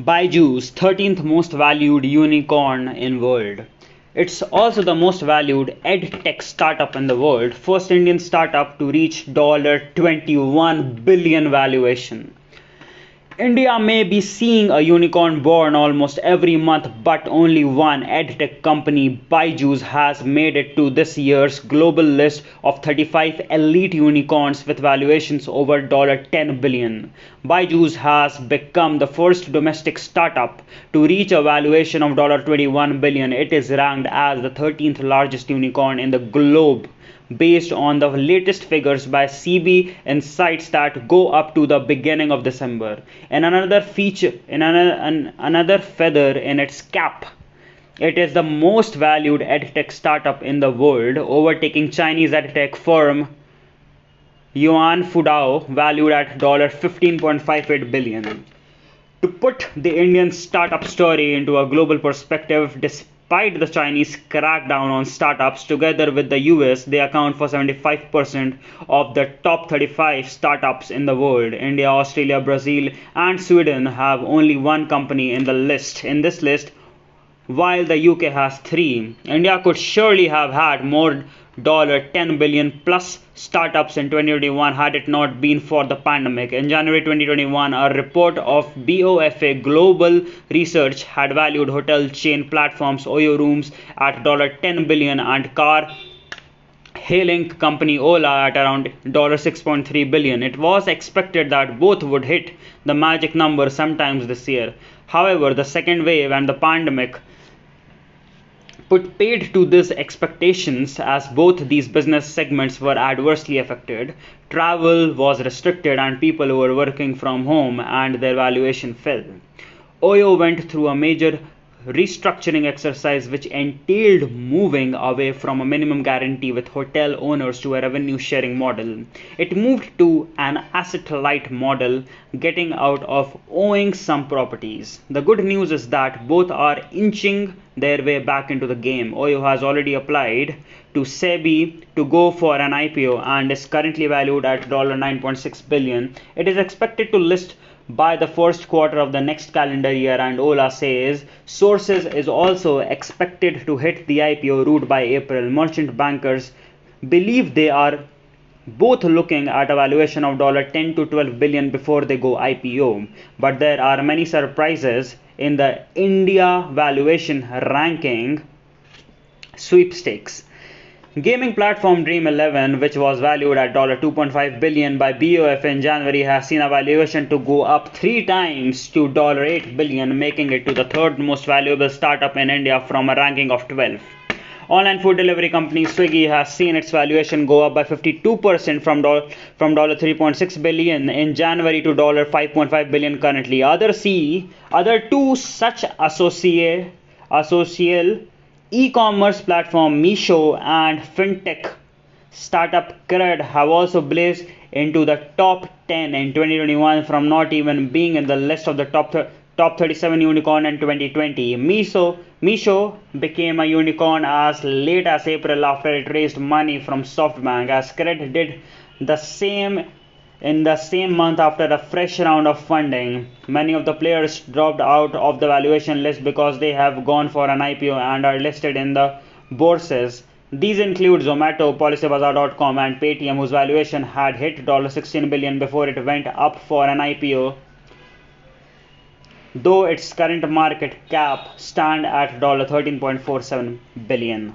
Byju's 13th most valued unicorn in world. It's also the most valued edtech startup in the world, first Indian startup to reach $21 billion valuation. India may be seeing a unicorn born almost every month, but only one edtech company, Byju's, has made it to this year's global list of 35 elite unicorns with valuations over 10 billion. Byju's has become the first domestic startup to reach a valuation of 21 billion. It is ranked as the 13th largest unicorn in the globe based on the latest figures by CB Insights that go up to the beginning of December. And another feature, another, an, another feather in its cap, it is the most valued edtech startup in the world, overtaking Chinese edtech firm Yuan Fudao, valued at $15.58 billion. To put the Indian startup story into a global perspective, despite Despite the Chinese crackdown on startups, together with the US, they account for 75% of the top 35 startups in the world. India, Australia, Brazil, and Sweden have only one company in the list. In this list, while the UK has three, India could surely have had more $10 billion plus startups in 2021 had it not been for the pandemic. In January 2021, a report of BofA Global Research had valued hotel chain platforms Oyo Rooms at $10 billion and car hailing company Ola at around $6.3 billion. It was expected that both would hit the magic number sometimes this year. However, the second wave and the pandemic put paid to these expectations as both these business segments were adversely affected. Travel was restricted and people were working from home and their valuation fell. Oyo went through a major restructuring exercise which entailed moving away from a minimum guarantee with hotel owners to a revenue sharing model. It moved to an asset light model, getting out of owing some properties. The good news is that both are inching their way back into the game. Oyo has already applied to SEBI to go for an IPO and is currently valued at 9.6 billion. It is expected to list by the first quarter of the next calendar year and Ola says sources is also expected to hit the IPO route by April. Merchant bankers believe they are both looking at a valuation of $10 to 12 billion before they go IPO. But there are many surprises in the India valuation ranking sweepstakes. Gaming platform Dream11, which was valued at $2.5 billion by BofA in January, has seen a valuation to go up three times to $8 billion, making it to the third most valuable startup in India from a ranking of 12. Online food delivery company Swiggy has seen its valuation go up by 52% from from $3.6 billion in January to $5.5 billion currently. Other C, other two such associate associate e-commerce platform Meesho and fintech startup Cred have also blazed into the top 10 in 2021 from not even being in the list of the top top 37 unicorn in 2020. Miso, Meesho became a unicorn as late as April after it raised money from SoftBank as Credit did the same in the same month after a fresh round of funding. Many of the players dropped out of the valuation list because they have gone for an IPO and are listed in the bourses. These include Zomato, Policybazaar.com, and Paytm, whose valuation had hit $16 billion before it went up for an IPO, though its current market cap stand at $13.47 billion.